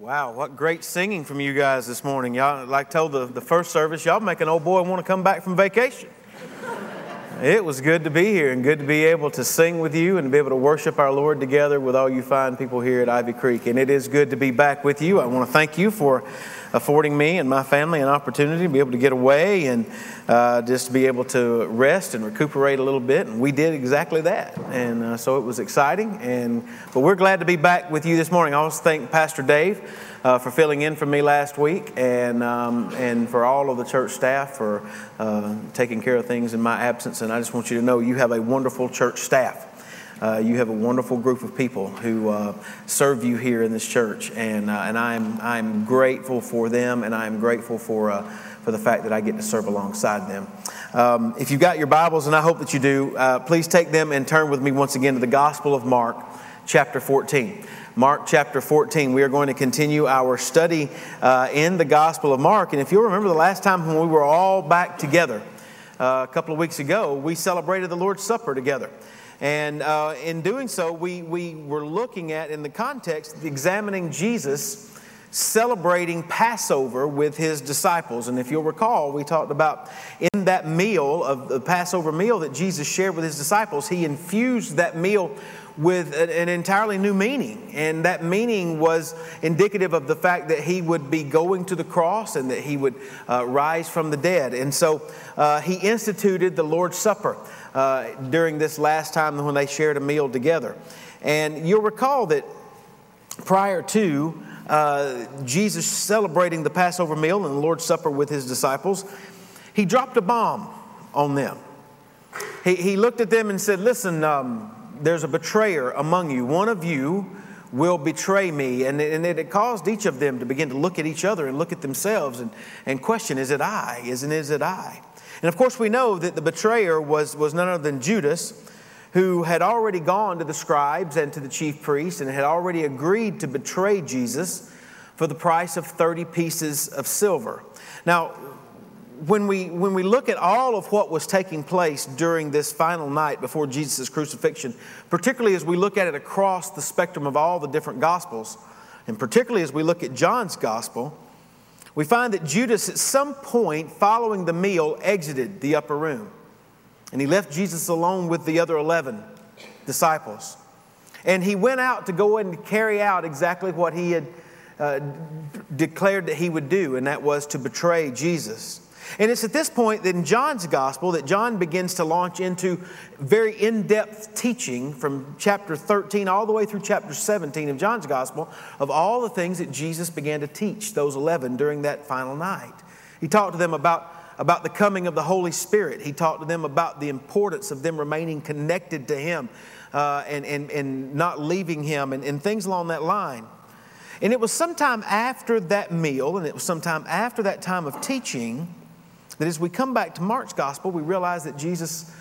Wow, what great singing from you guys this morning. Y'all, like I told the, the first service, y'all make an old boy want to come back from vacation. it was good to be here and good to be able to sing with you and be able to worship our Lord together with all you fine people here at Ivy Creek. And it is good to be back with you. I want to thank you for affording me and my family an opportunity to be able to get away and uh, just be able to rest and recuperate a little bit. And we did exactly that. And uh, so it was exciting. And but we're glad to be back with you this morning. I also thank Pastor Dave. Uh, for filling in for me last week, and um, and for all of the church staff for uh, taking care of things in my absence. And I just want you to know you have a wonderful church staff. Uh, you have a wonderful group of people who uh, serve you here in this church, and, uh, and I'm, I'm grateful for them, and I'm grateful for, uh, for the fact that I get to serve alongside them. Um, if you've got your Bibles, and I hope that you do, uh, please take them and turn with me once again to the Gospel of Mark, chapter 14. Mark chapter 14. We are going to continue our study uh, in the Gospel of Mark. And if you'll remember the last time when we were all back together, a couple of weeks ago, we celebrated the Lord's Supper together. And uh, in doing so, we, we were looking at, in the context, examining Jesus celebrating Passover with his disciples. And if you'll recall, we talked about in that meal of the Passover meal that Jesus shared with his disciples, he infused that meal with an entirely new meaning. And that meaning was indicative of the fact that he would be going to the cross and that he would uh, rise from the dead. And so uh, he instituted the Lord's Supper uh, during this last time when they shared a meal together. And you'll recall that prior to uh, Jesus celebrating the Passover meal and the Lord's Supper with his disciples, he dropped a bomb on them. He, he looked at them and said, Listen, um, there's a betrayer among you. One of you will betray me. And, and it caused each of them to begin to look at each other and look at themselves and, and question, Is it I? Isn't is it I? And of course, we know that the betrayer was, was none other than Judas, who had already gone to the scribes and to the chief priests and had already agreed to betray Jesus for the price of 30 pieces of silver. Now, when we, when we look at all of what was taking place during this final night before Jesus' crucifixion, particularly as we look at it across the spectrum of all the different gospels, and particularly as we look at John's gospel, we find that Judas, at some point following the meal, exited the upper room. And he left Jesus alone with the other 11 disciples. And he went out to go and carry out exactly what he had uh, declared that he would do, and that was to betray Jesus. And it's at this point in John's gospel that John begins to launch into very in depth teaching from chapter 13 all the way through chapter 17 of John's gospel of all the things that Jesus began to teach those 11 during that final night. He talked to them about, about the coming of the Holy Spirit, he talked to them about the importance of them remaining connected to Him uh, and, and, and not leaving Him and, and things along that line. And it was sometime after that meal, and it was sometime after that time of teaching that as we come back to Mark's gospel, we realize that Jesus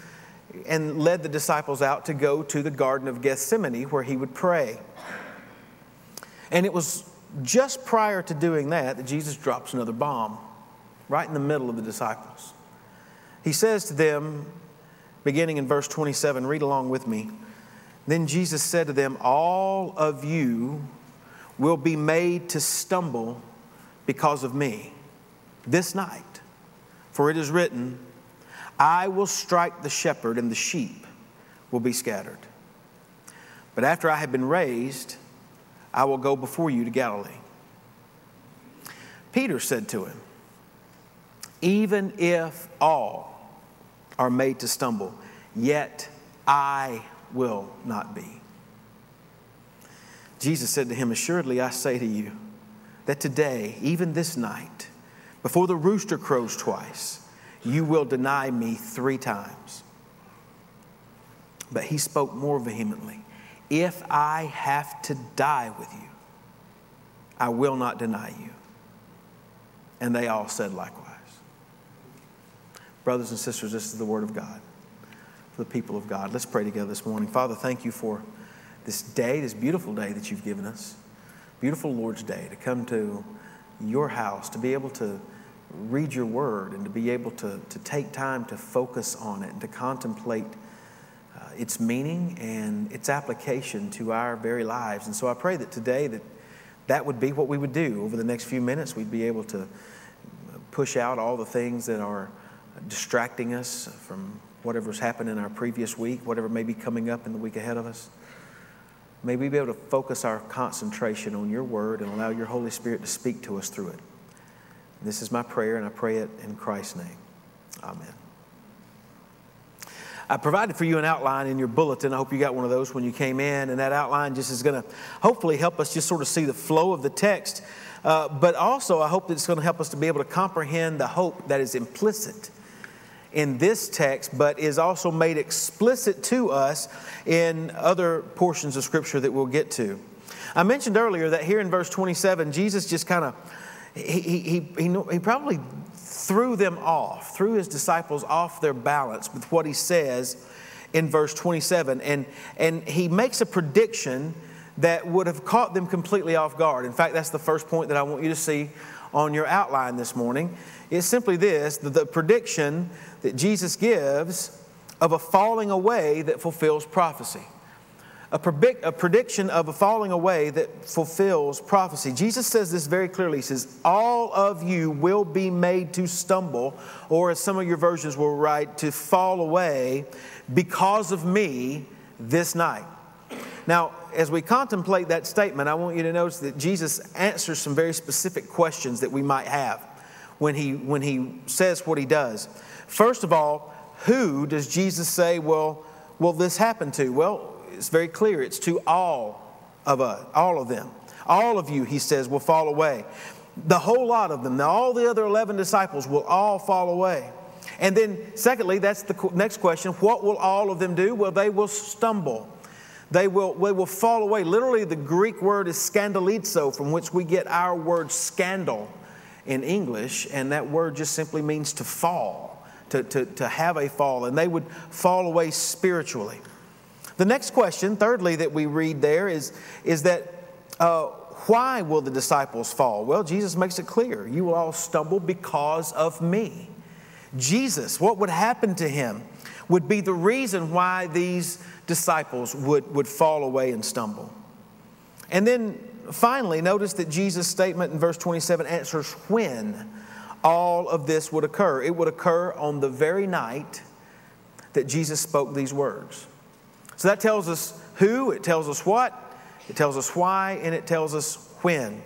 and led the disciples out to go to the Garden of Gethsemane where he would pray. And it was just prior to doing that that Jesus drops another bomb right in the middle of the disciples. He says to them, beginning in verse 27, read along with me. Then Jesus said to them, All of you will be made to stumble because of me this night. For it is written, I will strike the shepherd, and the sheep will be scattered. But after I have been raised, I will go before you to Galilee. Peter said to him, Even if all are made to stumble, yet I will not be. Jesus said to him, Assuredly, I say to you that today, even this night, before the rooster crows twice, you will deny me three times. But he spoke more vehemently If I have to die with you, I will not deny you. And they all said likewise. Brothers and sisters, this is the word of God for the people of God. Let's pray together this morning. Father, thank you for this day, this beautiful day that you've given us. Beautiful Lord's Day to come to your house, to be able to read your word and to be able to, to take time to focus on it and to contemplate uh, its meaning and its application to our very lives. And so I pray that today that that would be what we would do over the next few minutes. We'd be able to push out all the things that are distracting us from whatever's happened in our previous week, whatever may be coming up in the week ahead of us. May we be able to focus our concentration on your word and allow your Holy Spirit to speak to us through it. This is my prayer, and I pray it in Christ's name. Amen. I provided for you an outline in your bulletin. I hope you got one of those when you came in. And that outline just is going to hopefully help us just sort of see the flow of the text. Uh, but also, I hope that it's going to help us to be able to comprehend the hope that is implicit in this text, but is also made explicit to us in other portions of Scripture that we'll get to. I mentioned earlier that here in verse 27, Jesus just kind of, he, he, he, he probably threw them off, threw his disciples off their balance with what he says in verse 27. And, and he makes a prediction that would have caught them completely off guard. In fact, that's the first point that I want you to see on your outline this morning. It's simply this the, prediction that Jesus gives of a falling away that fulfills prophecy a, a prediction of a falling away that fulfills prophecy. Jesus says this very clearly. He says, All of you will be made to stumble, or as some of your versions will write, to fall away because of me this night. Now, as we contemplate that statement, I want you to notice that Jesus answers some very specific questions that we might have when he, when he says what he does. First of all, who does Jesus say well, will this happen to? Well, it's very clear. It's to all of us, all of them. All of you, he says, will fall away. The whole lot of them, now all the other 11 disciples will all fall away. And then, secondly, that's the next question what will all of them do? Well, they will stumble. They will, they will fall away. Literally, the Greek word is scandalizo, from which we get our word scandal in English. And that word just simply means to fall, to, to, to have a fall. And they would fall away spiritually. The next question, thirdly, that we read there is, is that uh, why will the disciples fall? Well, Jesus makes it clear you will all stumble because of me. Jesus, what would happen to him would be the reason why these disciples would, would fall away and stumble. And then finally, notice that Jesus' statement in verse 27 answers when all of this would occur. It would occur on the very night that Jesus spoke these words. So that tells us who, it tells us what, it tells us why, and it tells us when.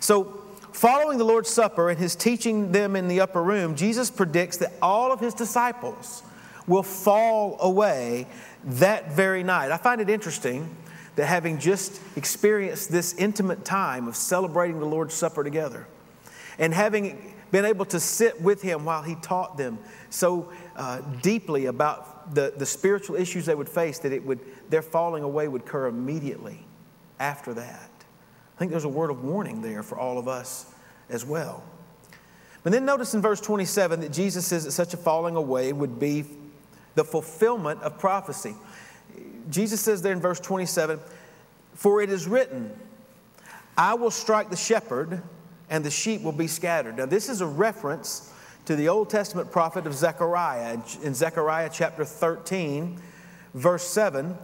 So, following the Lord's Supper and his teaching them in the upper room, Jesus predicts that all of his disciples will fall away that very night. I find it interesting that having just experienced this intimate time of celebrating the Lord's Supper together and having been able to sit with him while he taught them so uh, deeply about the, the spiritual issues they would face, that it would, their falling away would occur immediately after that. I think there's a word of warning there for all of us as well. But then notice in verse 27 that Jesus says that such a falling away would be the fulfillment of prophecy. Jesus says there in verse 27 For it is written, I will strike the shepherd, and the sheep will be scattered. Now, this is a reference to the Old Testament prophet of Zechariah in Zechariah chapter 13, verse 7,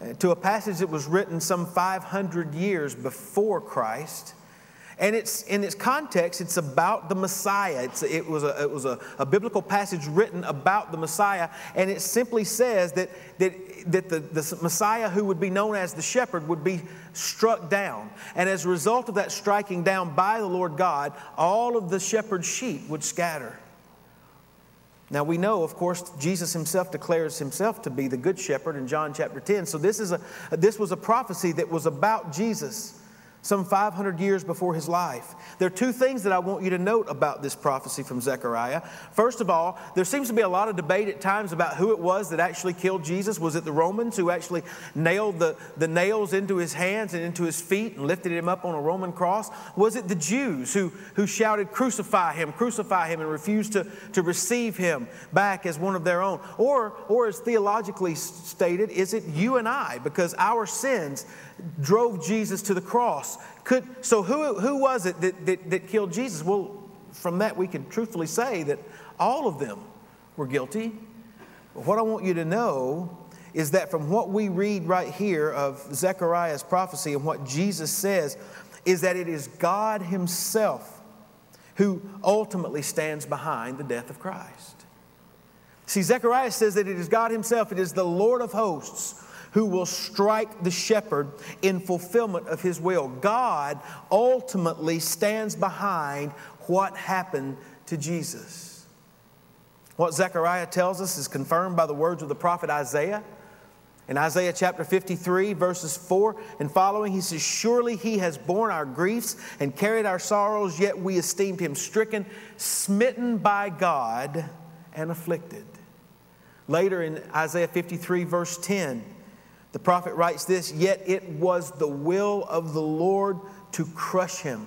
uh, to a passage that was written some 500 years before Christ. And it's in its context, it's about the Messiah. It's, it was, a, it was a, a, biblical passage written about the Messiah, and it simply says that, that, that the, the Messiah, who would be known as the shepherd, would be struck down. And as a result of that striking down by the Lord God, all of the shepherd's sheep would scatter. Now we know, of course, Jesus himself declares himself to be the good shepherd in John chapter 10. So this, is a, this was a prophecy that was about Jesus some 500 years before his life. There are two things that I want you to note about this prophecy from Zechariah. First of all, there seems to be a lot of debate at times about who it was that actually killed Jesus. Was it the Romans who actually nailed the, the nails into his hands and into his feet and lifted him up on a Roman cross? Was it the Jews who, who shouted, Crucify him, crucify him, and refused to, to receive him back as one of their own? Or, or as theologically stated, is it you and I? Because our sins drove Jesus to the cross. Could, so, who, who was it that, that, that killed Jesus? Well, from that, we can truthfully say that all of them were guilty. But what I want you to know is that from what we read right here of Zechariah's prophecy and what Jesus says, is that it is God Himself who ultimately stands behind the death of Christ. See, Zechariah says that it is God Himself, it is the Lord of hosts who will strike the shepherd in fulfillment of His will. God ultimately stands behind what happened to Jesus. What Zechariah tells us is confirmed by the words of the prophet Isaiah. In Isaiah chapter 53, verses 4 and following, he says, Surely he has borne our griefs and carried our sorrows, yet we esteemed him stricken, smitten by God, and afflicted. Later in Isaiah 53, verse 10, the prophet writes this Yet it was the will of the Lord to crush him,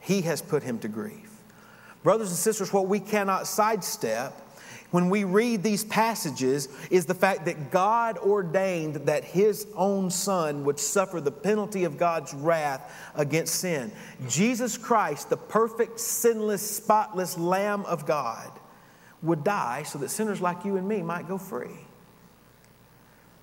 he has put him to grief. Brothers and sisters, what we cannot sidestep when we read these passages is the fact that God ordained that His own Son would suffer the penalty of God's wrath against sin. Jesus Christ, the perfect, sinless, spotless Lamb of God, would die so that sinners like you and me might go free.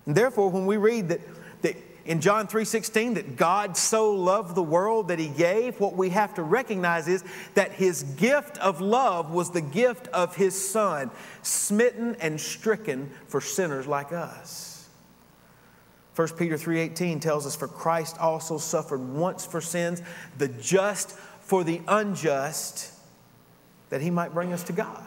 And therefore, when we read that, that in John 3:16 that God so loved the world that he gave, what we have to recognize is that his gift of love was the gift of his son, smitten and stricken for sinners like us. 1 Peter 3:18 tells us for Christ also suffered once for sins, the just for the unjust, that he might bring us to God.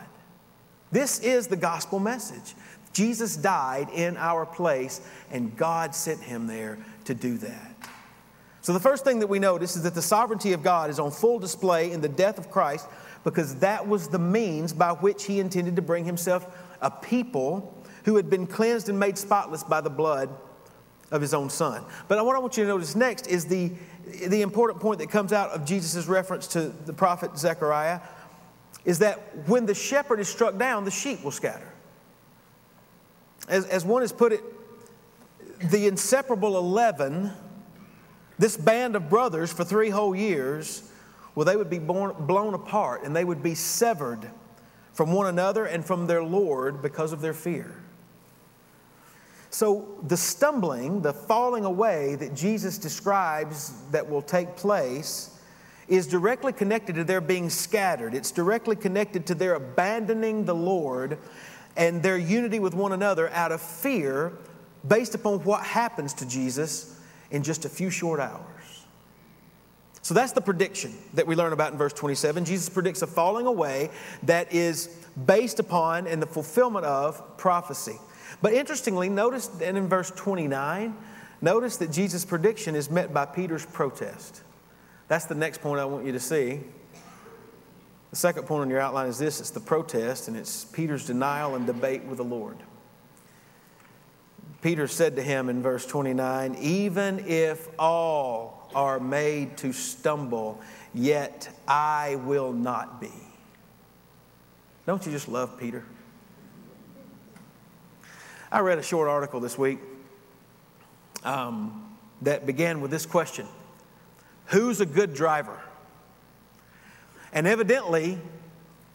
This is the gospel message. Jesus died in our place, and God sent him there to do that. So, the first thing that we notice is that the sovereignty of God is on full display in the death of Christ because that was the means by which he intended to bring himself a people who had been cleansed and made spotless by the blood of his own son. But what I want you to notice next is the, the important point that comes out of Jesus' reference to the prophet Zechariah is that when the shepherd is struck down, the sheep will scatter. As, as one has put it, the inseparable 11, this band of brothers for three whole years, well, they would be born, blown apart and they would be severed from one another and from their Lord because of their fear. So, the stumbling, the falling away that Jesus describes that will take place is directly connected to their being scattered. It's directly connected to their abandoning the Lord and their unity with one another out of fear based upon what happens to Jesus in just a few short hours. So that's the prediction that we learn about in verse 27. Jesus predicts a falling away that is based upon and the fulfillment of prophecy. But interestingly, notice then in verse 29, notice that Jesus' prediction is met by Peter's protest. That's the next point I want you to see. The second point on your outline is this it's the protest, and it's Peter's denial and debate with the Lord. Peter said to him in verse 29 Even if all are made to stumble, yet I will not be. Don't you just love Peter? I read a short article this week um, that began with this question Who's a good driver? And evidently,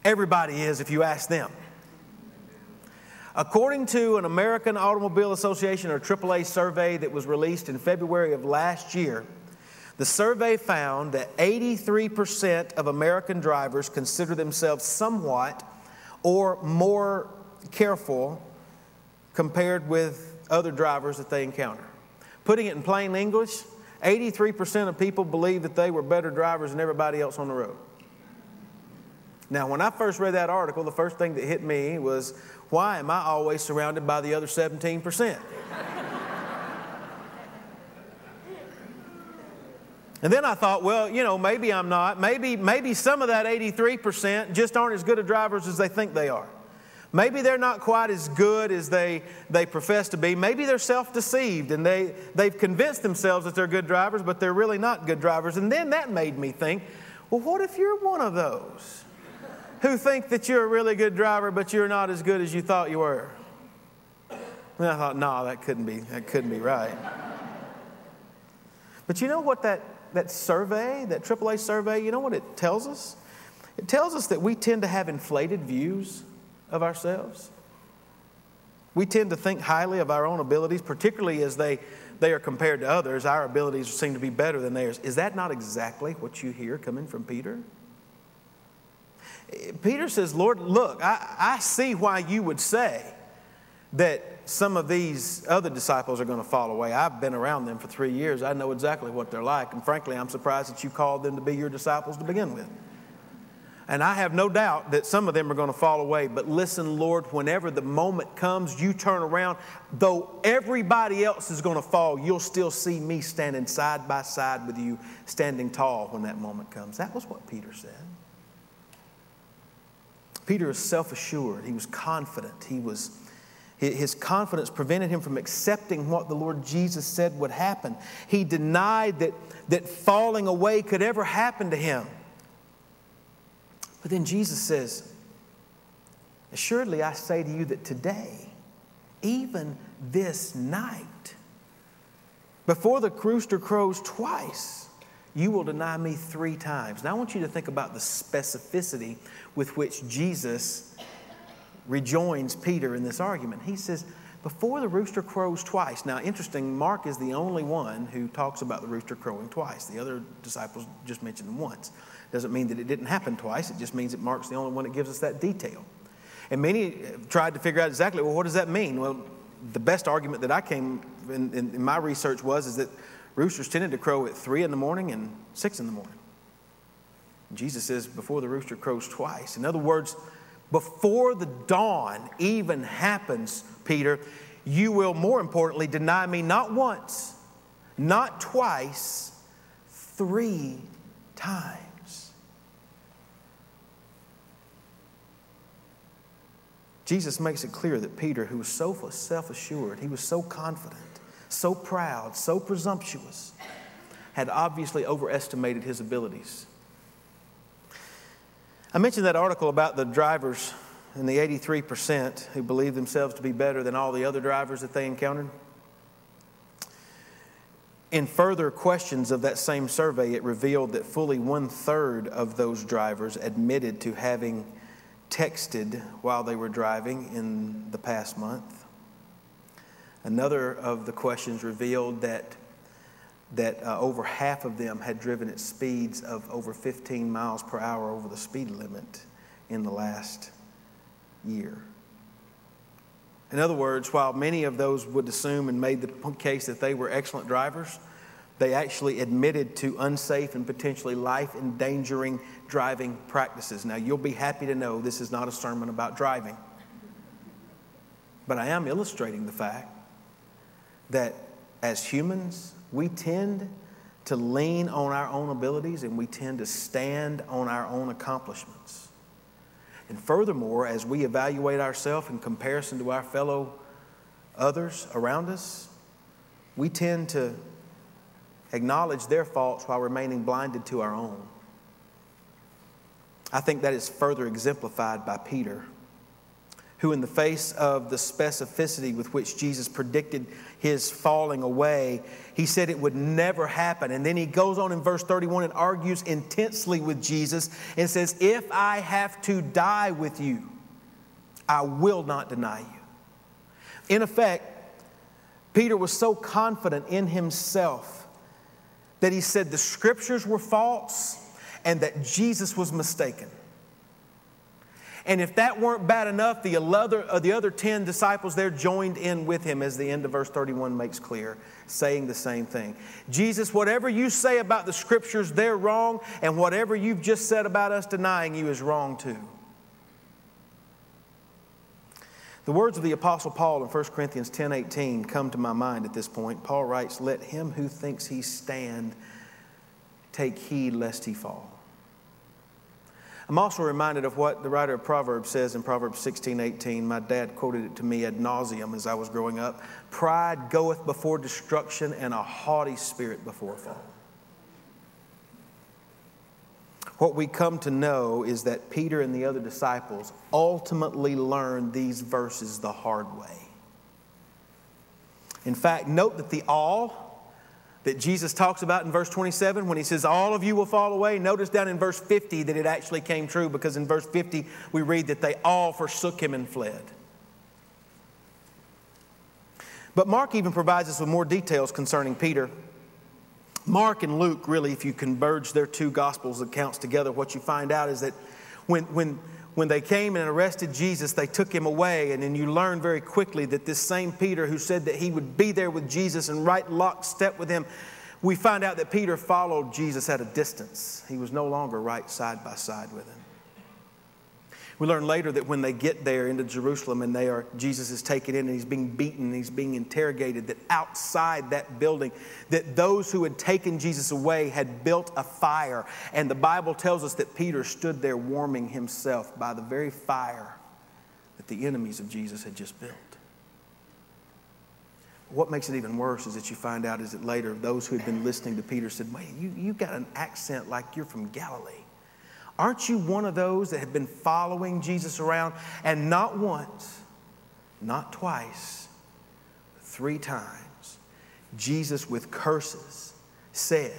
everybody is if you ask them. According to an American Automobile Association or AAA survey that was released in February of last year, the survey found that 83% of American drivers consider themselves somewhat or more careful compared with other drivers that they encounter. Putting it in plain English, 83% of people believe that they were better drivers than everybody else on the road. Now, when I first read that article, the first thing that hit me was why am I always surrounded by the other 17%? and then I thought, well, you know, maybe I'm not. Maybe, maybe some of that 83% just aren't as good of drivers as they think they are. Maybe they're not quite as good as they, they profess to be. Maybe they're self deceived and they, they've convinced themselves that they're good drivers, but they're really not good drivers. And then that made me think, well, what if you're one of those? Who think that you're a really good driver, but you're not as good as you thought you were. And I thought, no, that couldn't be, that couldn't be right. But you know what that, that survey, that AAA survey, you know what it tells us? It tells us that we tend to have inflated views of ourselves. We tend to think highly of our own abilities, particularly as they they are compared to others, our abilities seem to be better than theirs. Is that not exactly what you hear coming from Peter? Peter says, Lord, look, I, I see why you would say that some of these other disciples are going to fall away. I've been around them for three years. I know exactly what they're like. And frankly, I'm surprised that you called them to be your disciples to begin with. And I have no doubt that some of them are going to fall away. But listen, Lord, whenever the moment comes, you turn around. Though everybody else is going to fall, you'll still see me standing side by side with you, standing tall when that moment comes. That was what Peter said. Peter was self assured, he was confident, he was. His confidence prevented him from accepting what the Lord Jesus said would happen. He denied that, that falling away could ever happen to him. But then Jesus says, Assuredly, I say to you that today, even this night, before the rooster crows twice, you will deny me three times. Now, I want you to think about the specificity with which Jesus rejoins Peter in this argument. He says, Before the rooster crows twice. Now, interesting, Mark is the only one who talks about the rooster crowing twice. The other disciples just mentioned once. Doesn't mean that it didn't happen twice, it just means that Mark's the only one that gives us that detail. And many uh, tried to figure out exactly, well, what does that mean? Well, the best argument that I came in, in, in my research was is that roosters tended to crow at three in the morning and six in the morning. Jesus says, before the rooster crows twice. In other words, before the dawn even happens, Peter, you will more importantly deny me not once, not twice, three times. Jesus makes it clear that Peter, who was so self assured, he was so confident, so proud, so presumptuous, had obviously overestimated his abilities. I mentioned that article about the drivers and the 83% who believe themselves to be better than all the other drivers that they encountered. In further questions of that same survey, it revealed that fully one third of those drivers admitted to having texted while they were driving in the past month. Another of the questions revealed that, that uh, over half of them had driven at speeds of over 15 miles per hour over the speed limit in the last year. In other words, while many of those would assume and made the case that they were excellent drivers, they actually admitted to unsafe and potentially life endangering driving practices. Now, you'll be happy to know this is not a sermon about driving, but I am illustrating the fact that as humans, we tend to lean on our own abilities and we tend to stand on our own accomplishments. And furthermore, as we evaluate ourselves in comparison to our fellow others around us, we tend to acknowledge their faults while remaining blinded to our own. I think that is further exemplified by Peter, who, in the face of the specificity with which Jesus predicted his falling away, he said it would never happen. And then he goes on in verse 31 and argues intensely with Jesus and says, If I have to die with you, I will not deny you. In effect, Peter was so confident in himself that he said the scriptures were false and that Jesus was mistaken. And if that weren't bad enough, the other, uh, the other 10 disciples there joined in with him, as the end of verse 31 makes clear, saying the same thing. Jesus, whatever you say about the scriptures, they're wrong, and whatever you've just said about us denying you is wrong too. The words of the Apostle Paul in 1 Corinthians 10 18 come to my mind at this point. Paul writes, Let him who thinks he stand take heed lest he fall. I'm also reminded of what the writer of Proverbs says in Proverbs 16, 18. My dad quoted it to me ad nauseum as I was growing up. Pride goeth before destruction, and a haughty spirit before fall. What we come to know is that Peter and the other disciples ultimately learned these verses the hard way. In fact, note that the all that Jesus talks about in verse 27 when he says, All of you will fall away. Notice down in verse 50 that it actually came true because in verse 50 we read that they all forsook him and fled. But Mark even provides us with more details concerning Peter. Mark and Luke, really, if you converge their two Gospels accounts together, what you find out is that when, when, when they came and arrested Jesus, they took him away. And then you learn very quickly that this same Peter who said that he would be there with Jesus and right lockstep with him, we find out that Peter followed Jesus at a distance. He was no longer right side by side with him. We learn later that when they get there into Jerusalem and they are, Jesus is taken in and he's being beaten and he's being interrogated, that outside that building, that those who had taken Jesus away had built a fire. And the Bible tells us that Peter stood there warming himself by the very fire that the enemies of Jesus had just built. What makes it even worse is that you find out is that later those who had been listening to Peter said, Wait, you, you got an accent like you're from Galilee. Aren't you one of those that have been following Jesus around and not once, not twice, three times, Jesus with curses said,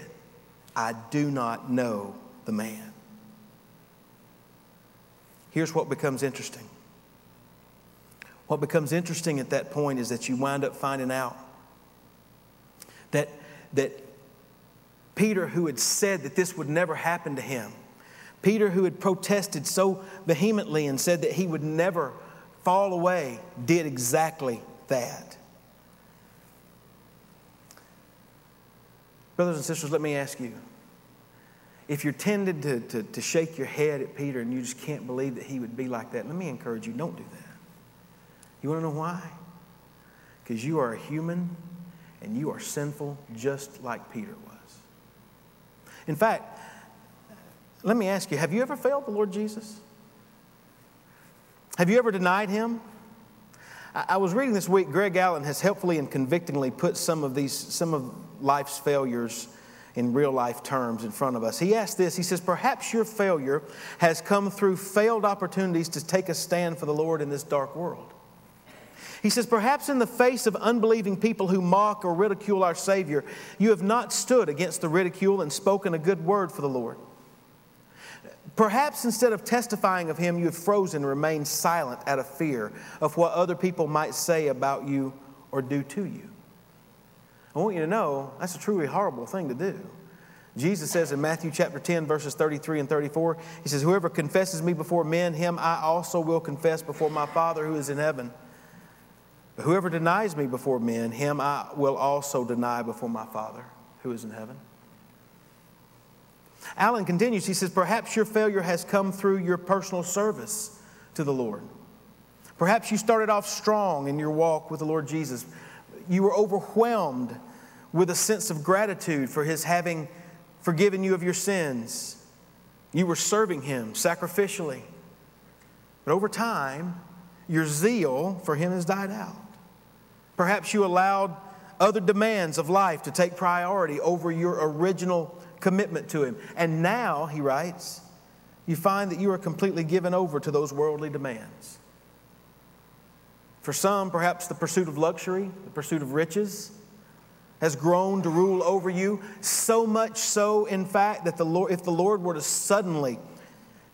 I do not know the man. Here's what becomes interesting. What becomes interesting at that point is that you wind up finding out that, that Peter, who had said that this would never happen to him, Peter, who had protested so vehemently and said that he would never fall away, did exactly that. Brothers and sisters, let me ask you if you're tended to, to, to, shake your head at Peter and you just can't believe that he would be like that, let me encourage you don't do that. You want to know why? Because you are a human and you are sinful just like Peter was. In fact, let me ask you have you ever failed the Lord Jesus? Have you ever denied him? I was reading this week, Greg Allen has helpfully and convictingly put some of these, some of life's failures in real life terms in front of us. He asked this He says, Perhaps your failure has come through failed opportunities to take a stand for the Lord in this dark world. He says, Perhaps in the face of unbelieving people who mock or ridicule our Savior, you have not stood against the ridicule and spoken a good word for the Lord. Perhaps instead of testifying of him, you have frozen and remained silent out of fear of what other people might say about you or do to you. I want you to know that's a truly horrible thing to do. Jesus says in Matthew chapter 10, verses 33 and 34, He says, Whoever confesses me before men, him I also will confess before my Father who is in heaven. But whoever denies me before men, him I will also deny before my Father who is in heaven. Allen continues, he says, Perhaps your failure has come through your personal service to the Lord. Perhaps you started off strong in your walk with the Lord Jesus. You were overwhelmed with a sense of gratitude for His having forgiven you of your sins. You were serving Him sacrificially. But over time, your zeal for Him has died out. Perhaps you allowed other demands of life to take priority over your original commitment to Him. And now, he writes, you find that you are completely given over to those worldly demands. For some, perhaps the pursuit of luxury, the pursuit of riches, has grown to rule over you. So much so, in fact, that the Lord, if the Lord were to suddenly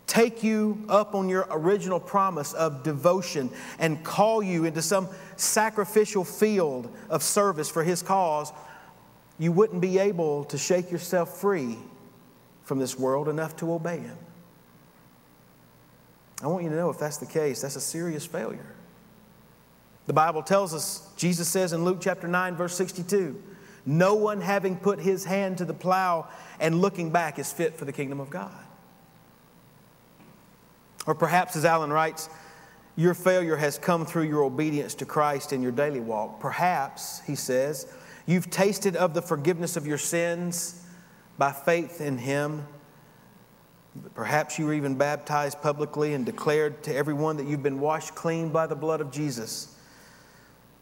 take you up on your original promise of devotion and call you into some sacrificial field of service for His cause, you wouldn't be able to shake yourself free from this world enough to obey Him. I want you to know if that's the case, that's a serious failure. The Bible tells us, Jesus says in Luke chapter 9, verse 62, no one having put his hand to the plow and looking back is fit for the kingdom of God. Or perhaps, as Allen writes, your failure has come through your obedience to Christ in your daily walk. Perhaps, he says, You've tasted of the forgiveness of your sins by faith in Him. Perhaps you were even baptized publicly and declared to everyone that you've been washed clean by the blood of Jesus,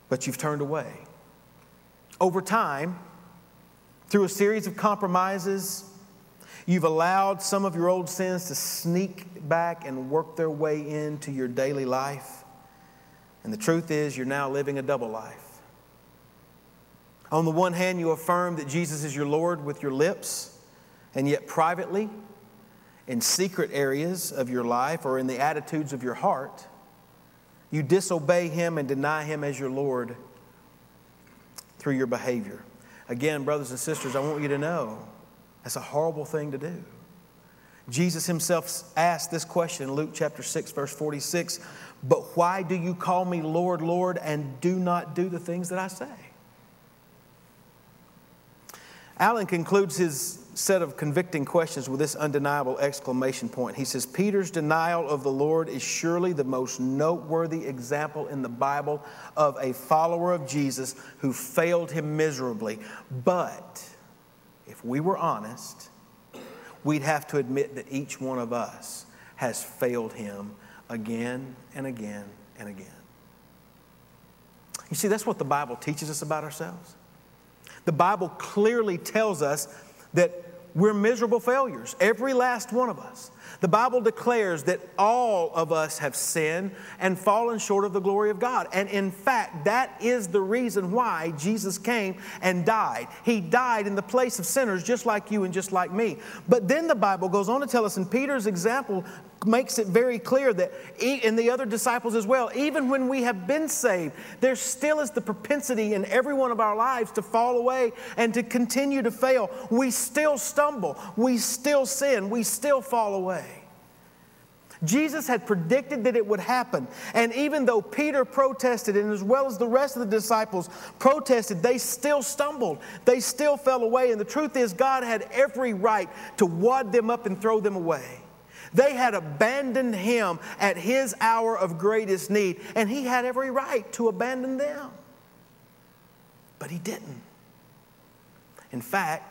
but you've turned away. Over time, through a series of compromises, you've allowed some of your old sins to sneak back and work their way into your daily life. And the truth is, you're now living a double life. On the one hand, you affirm that Jesus is your Lord with your lips, and yet privately, in secret areas of your life or in the attitudes of your heart, you disobey Him and deny Him as your Lord through your behavior. Again, brothers and sisters, I want you to know that's a horrible thing to do. Jesus himself asked this question in Luke chapter 6, verse 46 But why do you call me Lord, Lord, and do not do the things that I say? Allen concludes his set of convicting questions with this undeniable exclamation point. He says, Peter's denial of the Lord is surely the most noteworthy example in the Bible of a follower of Jesus who failed him miserably. But if we were honest, we'd have to admit that each one of us has failed him again and again and again. You see, that's what the Bible teaches us about ourselves. The Bible clearly tells us that we're miserable failures, every last one of us. The Bible declares that all of us have sinned and fallen short of the glory of God. And in fact, that is the reason why Jesus came and died. He died in the place of sinners, just like you and just like me. But then the Bible goes on to tell us, and Peter's example makes it very clear that, and the other disciples as well, even when we have been saved, there still is the propensity in every one of our lives to fall away and to continue to fail. We still stumble, we still sin, we still fall away. Jesus had predicted that it would happen. And even though Peter protested, and as well as the rest of the disciples protested, they still stumbled. They still fell away. And the truth is, God had every right to wad them up and throw them away. They had abandoned him at his hour of greatest need, and he had every right to abandon them. But he didn't. In fact,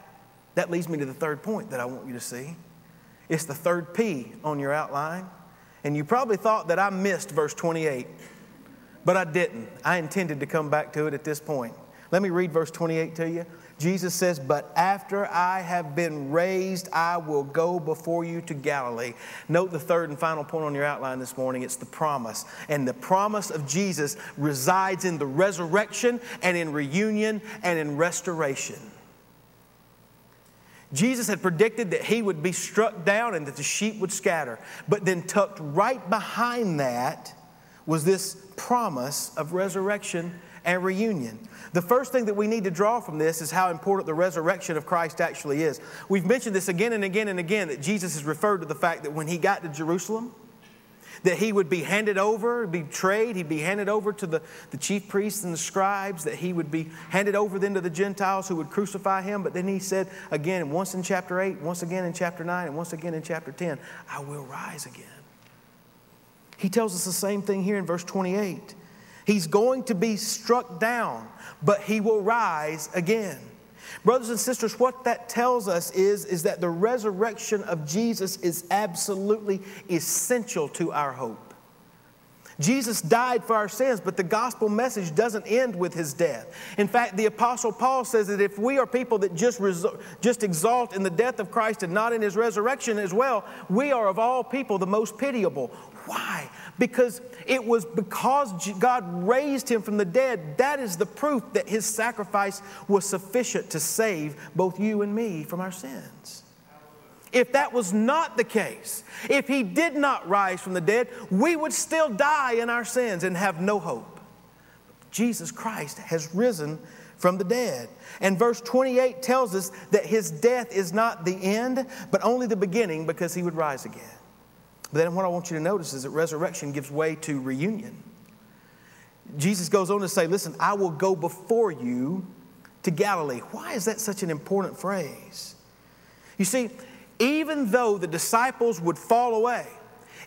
that leads me to the third point that I want you to see. It's the third P on your outline. And you probably thought that I missed verse 28, but I didn't. I intended to come back to it at this point. Let me read verse 28 to you. Jesus says, But after I have been raised, I will go before you to Galilee. Note the third and final point on your outline this morning it's the promise. And the promise of Jesus resides in the resurrection and in reunion and in restoration. Jesus had predicted that he would be struck down and that the sheep would scatter. But then, tucked right behind that was this promise of resurrection and reunion. The first thing that we need to draw from this is how important the resurrection of Christ actually is. We've mentioned this again and again and again that Jesus has referred to the fact that when he got to Jerusalem, that he would be handed over, betrayed, he'd be handed over to the, the chief priests and the scribes, that he would be handed over then to the Gentiles who would crucify him. But then he said again, once in chapter 8, once again in chapter 9, and once again in chapter 10, I will rise again. He tells us the same thing here in verse 28. He's going to be struck down, but he will rise again. Brothers and sisters, what that tells us is, is that the resurrection of Jesus is absolutely essential to our hope. Jesus died for our sins, but the gospel message doesn't end with his death. In fact, the apostle Paul says that if we are people that just, just exalt in the death of Christ and not in his resurrection as well, we are of all people the most pitiable. Why? Because it was because God raised him from the dead. That is the proof that his sacrifice was sufficient to save both you and me from our sins. If that was not the case, if he did not rise from the dead, we would still die in our sins and have no hope. Jesus Christ has risen from the dead. And verse 28 tells us that his death is not the end, but only the beginning because he would rise again. But then what I want you to notice is that resurrection gives way to reunion. Jesus goes on to say, Listen, I will go before you to Galilee. Why is that such an important phrase? You see, even though the disciples would fall away,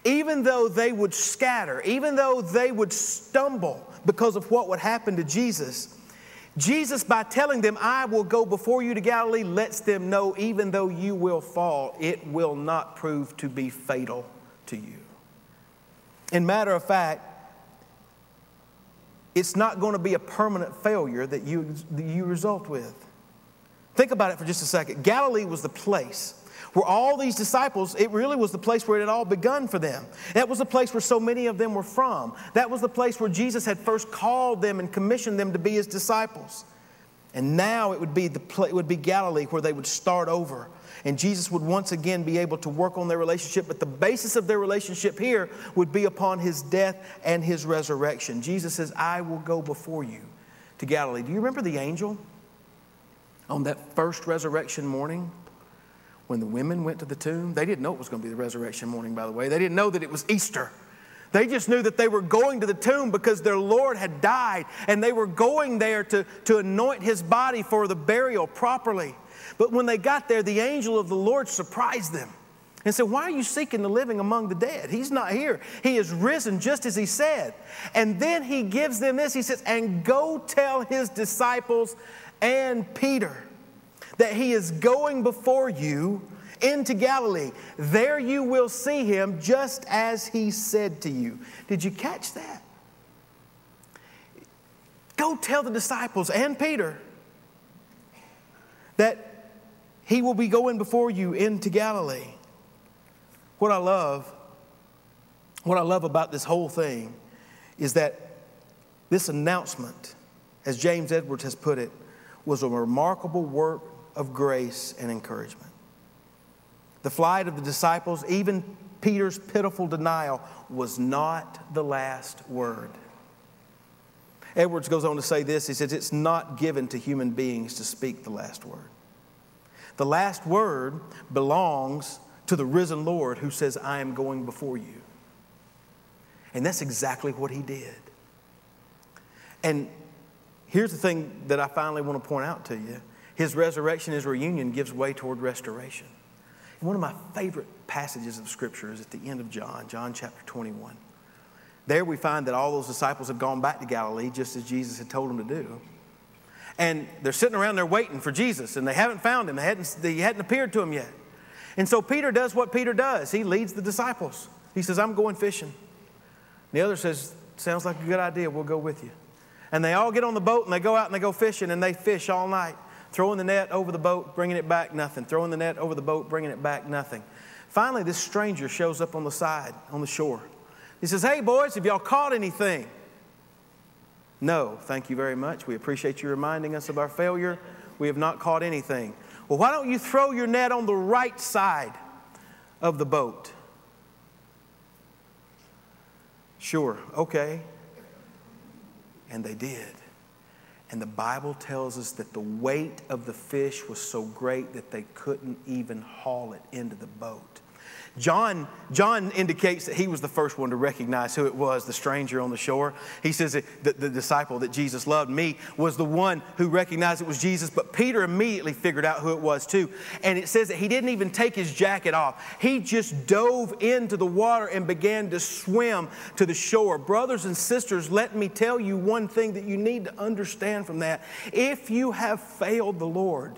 even though they would scatter, even though they would stumble because of what would happen to Jesus, Jesus, by telling them, I will go before you to Galilee, lets them know even though you will fall, it will not prove to be fatal to you. In matter of fact, it's not going to be a permanent failure that you, that you result with. Think about it for just a second. Galilee was the place where all these disciples, it really was the place where it had all begun for them. That was the place where so many of them were from. That was the place where Jesus had first called them and commissioned them to be his disciples. And now it would be, the, it would be Galilee where they would start over. And Jesus would once again be able to work on their relationship, but the basis of their relationship here would be upon his death and his resurrection. Jesus says, I will go before you to Galilee. Do you remember the angel on that first resurrection morning when the women went to the tomb? They didn't know it was going to be the resurrection morning, by the way. They didn't know that it was Easter. They just knew that they were going to the tomb because their Lord had died and they were going there to, to anoint his body for the burial properly. But when they got there, the angel of the Lord surprised them and said, Why are you seeking the living among the dead? He's not here. He is risen just as he said. And then he gives them this He says, And go tell his disciples and Peter that he is going before you into Galilee. There you will see him just as he said to you. Did you catch that? Go tell the disciples and Peter that he will be going before you into Galilee. What I love, what I love about this whole thing is that this announcement, as James Edwards has put it, was a remarkable work of grace and encouragement. The flight of the disciples, even Peter's pitiful denial, was not the last word. Edwards goes on to say this he says, It's not given to human beings to speak the last word. The last word belongs to the risen Lord who says, I am going before you. And that's exactly what he did. And here's the thing that I finally want to point out to you his resurrection, his reunion gives way toward restoration. One of my favorite passages of Scripture is at the end of John, John chapter 21. There we find that all those disciples have gone back to Galilee just as Jesus had told them to do. And they're sitting around there waiting for Jesus, and they haven't found him. They hadn't, he hadn't appeared to them yet. And so Peter does what Peter does he leads the disciples. He says, I'm going fishing. And the other says, Sounds like a good idea. We'll go with you. And they all get on the boat and they go out and they go fishing and they fish all night throwing the net over the boat, bringing it back, nothing. Throwing the net over the boat, bringing it back, nothing. Finally, this stranger shows up on the side, on the shore. He says, Hey, boys, have y'all caught anything? No, thank you very much. We appreciate you reminding us of our failure. We have not caught anything. Well, why don't you throw your net on the right side of the boat? Sure, okay. And they did. And the Bible tells us that the weight of the fish was so great that they couldn't even haul it into the boat. John, John indicates that he was the first one to recognize who it was, the stranger on the shore. He says that the, the disciple that Jesus loved, me, was the one who recognized it was Jesus, but Peter immediately figured out who it was too. And it says that he didn't even take his jacket off. He just dove into the water and began to swim to the shore. Brothers and sisters, let me tell you one thing that you need to understand from that. If you have failed the Lord,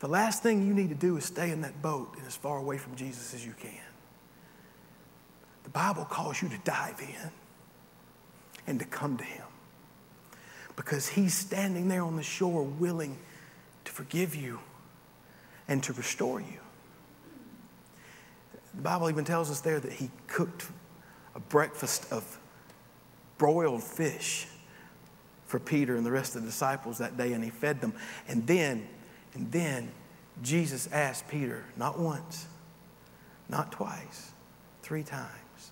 the last thing you need to do is stay in that boat and as far away from Jesus as you can. The Bible calls you to dive in and to come to Him because He's standing there on the shore willing to forgive you and to restore you. The Bible even tells us there that He cooked a breakfast of broiled fish for Peter and the rest of the disciples that day, and He fed them. And then and then Jesus asked Peter, not once, not twice, three times,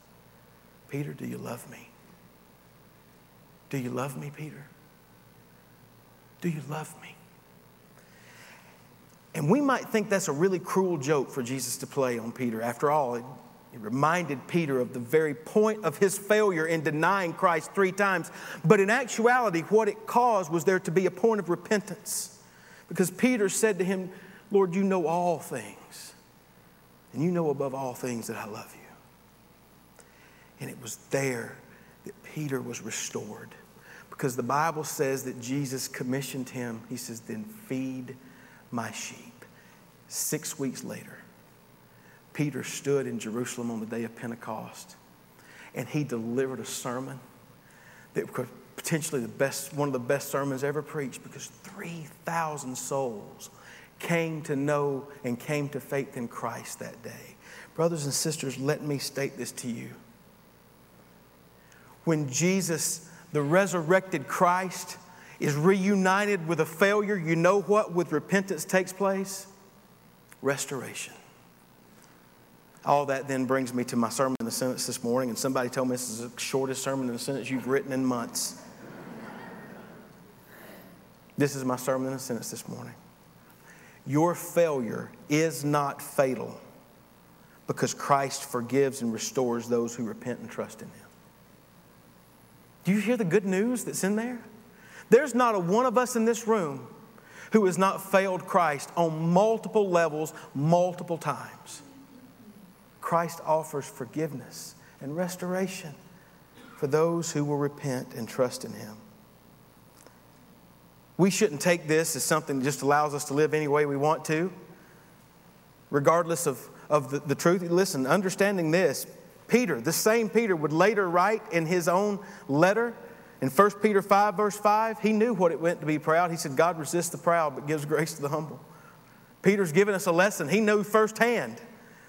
Peter, do you love me? Do you love me, Peter? Do you love me? And we might think that's a really cruel joke for Jesus to play on Peter. After all, it, it, reminded Peter of the very point of his failure in denying Christ three times. But in actuality, what it caused was there to be a point of repentance. Because Peter said to him, Lord, you know all things, and you know above all things that I love you. And it was there that Peter was restored. Because the Bible says that Jesus commissioned him, he says, then feed my sheep. Six weeks later, Peter stood in Jerusalem on the day of Pentecost and he delivered a sermon that potentially the best, one of the best sermons ever preached because 3,000 souls came to know and came to faith in Christ that day. Brothers and sisters, let me state this to you. When Jesus, the resurrected Christ, is reunited with a failure, you know what with repentance takes place? Restoration. All that then brings me to my sermon in the sentence this morning, and somebody told me this is the shortest sermon in the sentence you've written in months. This is my sermon in a sentence this morning. Your failure is not fatal because Christ forgives and restores those who repent and trust in Him. Do you hear the good news that's in there? There's not a one of us in this room who has not failed Christ on multiple levels, multiple times. Christ offers forgiveness and restoration for those who will repent and trust in Him. We shouldn't take this as something that just allows us to live any way we want to, regardless of, of the, the truth. Listen, understanding this, Peter, the same Peter, would later write in his own letter in 1 Peter 5, verse 5, he knew what it meant to be proud. He said, God resists the proud but gives grace to the humble. Peter's given us a lesson. He knew firsthand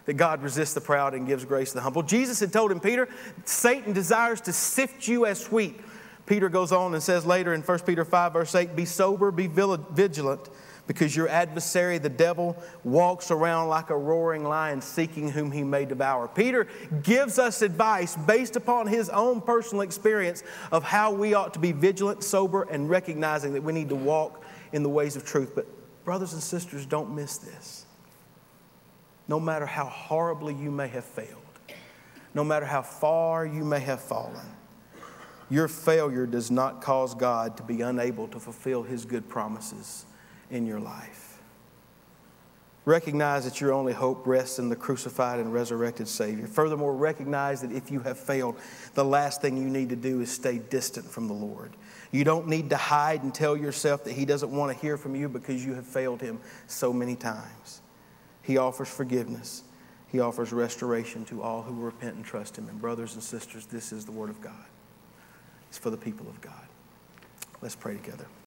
that God resists the proud and gives grace to the humble. Jesus had told him, Peter, Satan desires to sift you as wheat. Peter goes on and says later in 1 Peter 5, verse 8, Be sober, be vigilant, because your adversary, the devil, walks around like a roaring lion seeking whom he may devour. Peter gives us advice based upon his own personal experience of how we ought to be vigilant, sober, and recognizing that we need to walk in the ways of truth. But, brothers and sisters, don't miss this no matter how horribly you may have failed, no matter how far you may have fallen, your failure does not cause God to be unable to fulfill His good promises in your life. Recognize that your only hope rests in the crucified and resurrected Savior. Furthermore, recognize that if you have failed, the last thing you need to do is stay distant from the Lord. You don't need to hide and tell yourself that He doesn't want to hear from you because you have failed Him so many times. He offers forgiveness. He offers restoration to all who repent and trust Him. And, brothers and sisters, this is the Word of God. It's for the people of God. Let's pray together.